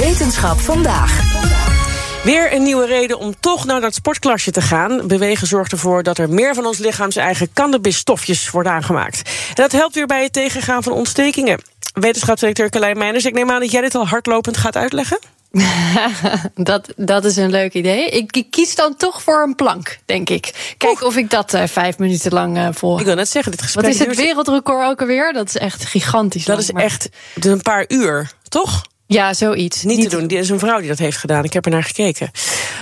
Wetenschap vandaag. Weer een nieuwe reden om toch naar dat sportklasje te gaan. Bewegen zorgt ervoor dat er meer van ons lichaam zijn eigen cannabisstofjes worden aangemaakt. En dat helpt weer bij het tegengaan van ontstekingen. Wetenschapsdirecteur Carlijn Meijners, ik neem aan dat jij dit al hardlopend gaat uitleggen? dat, dat is een leuk idee. Ik, ik, kies dan toch voor een plank, denk ik. Kijk of ik dat uh, vijf minuten lang uh, volg. Ik wil net zeggen, dit gesprek... Wat is het wereldrecord ook alweer? Dat is echt gigantisch Dat lang, is echt een paar uur, toch? Ja, zoiets. Niet, Niet, te doen. Er is een vrouw die dat heeft gedaan. Ik heb er naar gekeken.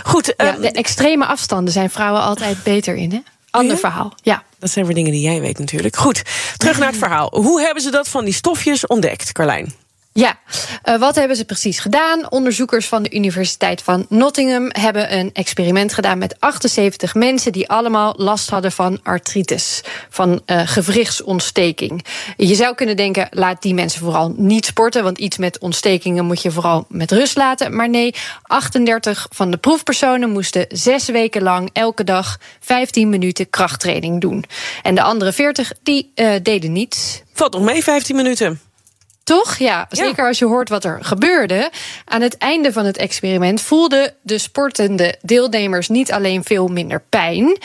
Goed. Ja, um, de extreme afstanden zijn vrouwen altijd beter in, hè? Ander ja? verhaal. Ja. Dat zijn weer dingen die jij weet natuurlijk. Goed, terug naar het verhaal. Hoe hebben ze dat van die stofjes ontdekt, Carlijn? Ja, uh, wat hebben ze precies gedaan? Onderzoekers van de Universiteit van Nottingham hebben een experiment gedaan met 78 mensen die allemaal last hadden van artritis, van uh, gewrichtsontsteking. Je zou kunnen denken, laat die mensen vooral niet sporten, want iets met ontstekingen moet je vooral met rust laten. Maar nee, 38 van de proefpersonen moesten zes weken lang elke dag 15 minuten krachttraining doen. En de andere 40 die uh, deden niets. Valt nog mee, 15 minuten. Toch? Ja, zeker ja. als je hoort wat er gebeurde. Aan het einde van het experiment voelden de sportende deelnemers niet alleen veel minder pijn.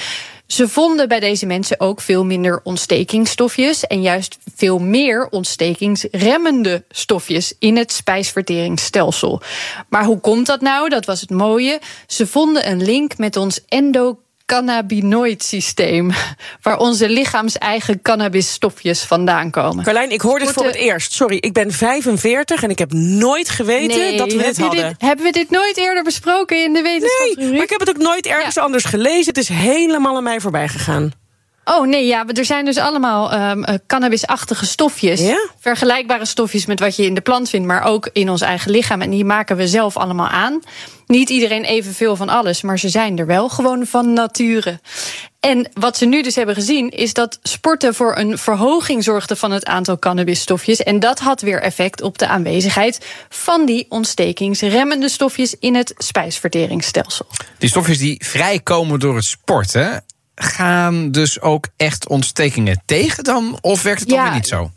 Ze vonden bij deze mensen ook veel minder ontstekingsstofjes en juist veel meer ontstekingsremmende stofjes in het spijsverteringsstelsel. Maar hoe komt dat nou? Dat was het mooie. Ze vonden een link met ons endocrine cannabinoid-systeem. Waar onze lichaams-eigen cannabisstofjes vandaan komen. Carlijn, ik hoor dit voor het eerst. Sorry, ik ben 45 en ik heb nooit geweten nee, dat we dit hadden. Dit, hebben we dit nooit eerder besproken in de wetenschap? Nee, maar ik heb het ook nooit ergens ja. anders gelezen. Het is helemaal aan mij voorbij gegaan. Oh nee, ja, er zijn dus allemaal um, cannabisachtige stofjes. Ja? Vergelijkbare stofjes met wat je in de plant vindt, maar ook in ons eigen lichaam. En die maken we zelf allemaal aan. Niet iedereen evenveel van alles, maar ze zijn er wel gewoon van nature. En wat ze nu dus hebben gezien, is dat sporten voor een verhoging zorgde van het aantal cannabisstofjes. En dat had weer effect op de aanwezigheid van die ontstekingsremmende stofjes in het spijsverteringsstelsel. Die stofjes die vrijkomen door het sporten, gaan dus ook echt ontstekingen tegen dan? Of werkt het dan ja, weer niet zo?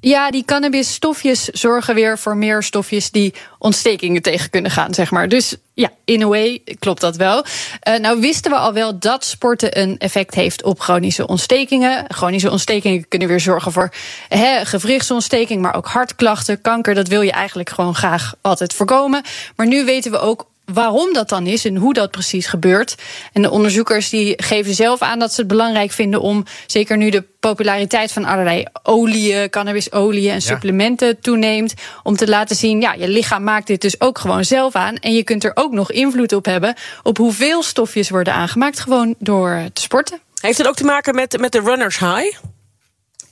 Ja, die cannabisstofjes zorgen weer voor meer stofjes die ontstekingen tegen kunnen gaan, zeg maar. Dus ja, in a way klopt dat wel. Uh, nou wisten we al wel dat sporten een effect heeft op chronische ontstekingen. Chronische ontstekingen kunnen weer zorgen voor hè, gewrichtsontsteking, maar ook hartklachten, kanker. Dat wil je eigenlijk gewoon graag altijd voorkomen. Maar nu weten we ook waarom dat dan is en hoe dat precies gebeurt. En de onderzoekers die geven zelf aan dat ze het belangrijk vinden om, zeker nu de populariteit van allerlei oliën, cannabisolieën en supplementen ja. toeneemt, om te laten zien, ja, je lichaam maakt dit dus ook gewoon zelf aan. En je kunt er ook nog invloed op hebben op hoeveel stofjes worden aangemaakt, gewoon door te sporten. Heeft het ook te maken met, met de runners high?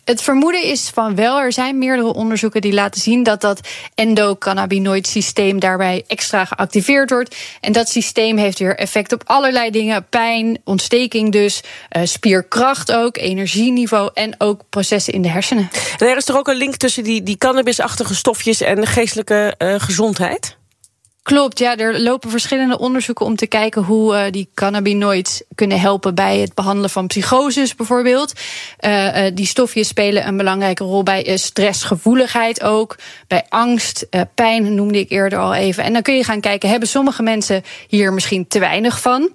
Het vermoeden is van wel. Er zijn meerdere onderzoeken die laten zien dat dat endocannabinoid-systeem daarbij extra geactiveerd wordt. En dat systeem heeft weer effect op allerlei dingen: pijn, ontsteking, dus uh, spierkracht ook, energieniveau en ook processen in de hersenen. En er is toch ook een link tussen die, die cannabisachtige stofjes en geestelijke uh, gezondheid? Klopt, ja, er lopen verschillende onderzoeken om te kijken hoe uh, die cannabinoids kunnen helpen bij het behandelen van psychoses bijvoorbeeld. Uh, uh, die stofjes spelen een belangrijke rol bij stressgevoeligheid ook, bij angst, pijn noemde ik eerder al even. En dan kun je gaan kijken, hebben sommige mensen hier misschien te weinig van?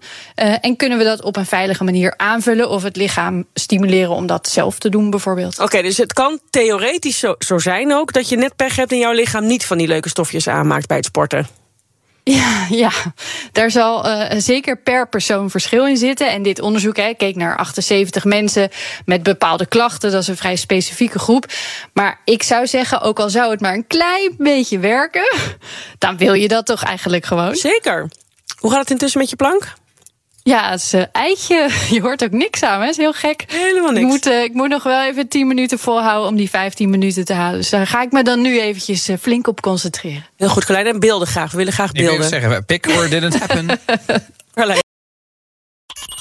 en kunnen we dat op een veilige manier aanvullen of het lichaam stimuleren om dat zelf te doen bijvoorbeeld? Oké, dus het kan theoretisch zo, zo zijn ook dat je net pech hebt en jouw lichaam niet van die leuke stofjes aanmaakt bij het sporten. Ja, ja, daar zal uh, zeker per persoon verschil in zitten. En dit onderzoek hè, keek naar 78 mensen met bepaalde klachten. Dat is een vrij specifieke groep. Maar ik zou zeggen, ook al zou het maar een klein beetje werken, dan wil je dat toch eigenlijk gewoon? Zeker. Hoe gaat het intussen met je plank? Ja, het is een eitje. Je hoort ook niks aan, hè? Dat is heel gek. Helemaal niks. Ik moet, eh, ik moet nog wel even 10 minuten volhouden om die 15 minuten te halen. Dus daar ga ik me dan nu eventjes eh, flink op concentreren. Heel goed, Carlijn. En beelden graag. We willen graag Ik wil beelden. zeggen, pick or didn't happen.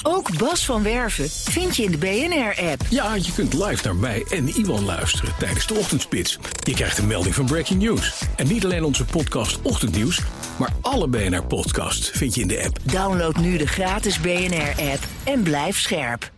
Ook Bas van Werven vind je in de BNR-app. Ja, je kunt live naar mij en Iwan luisteren tijdens de ochtendspits. Je krijgt een melding van Breaking News. En niet alleen onze podcast Ochtendnieuws, maar alle BNR-podcasts vind je in de app. Download nu de gratis BNR-app en blijf scherp.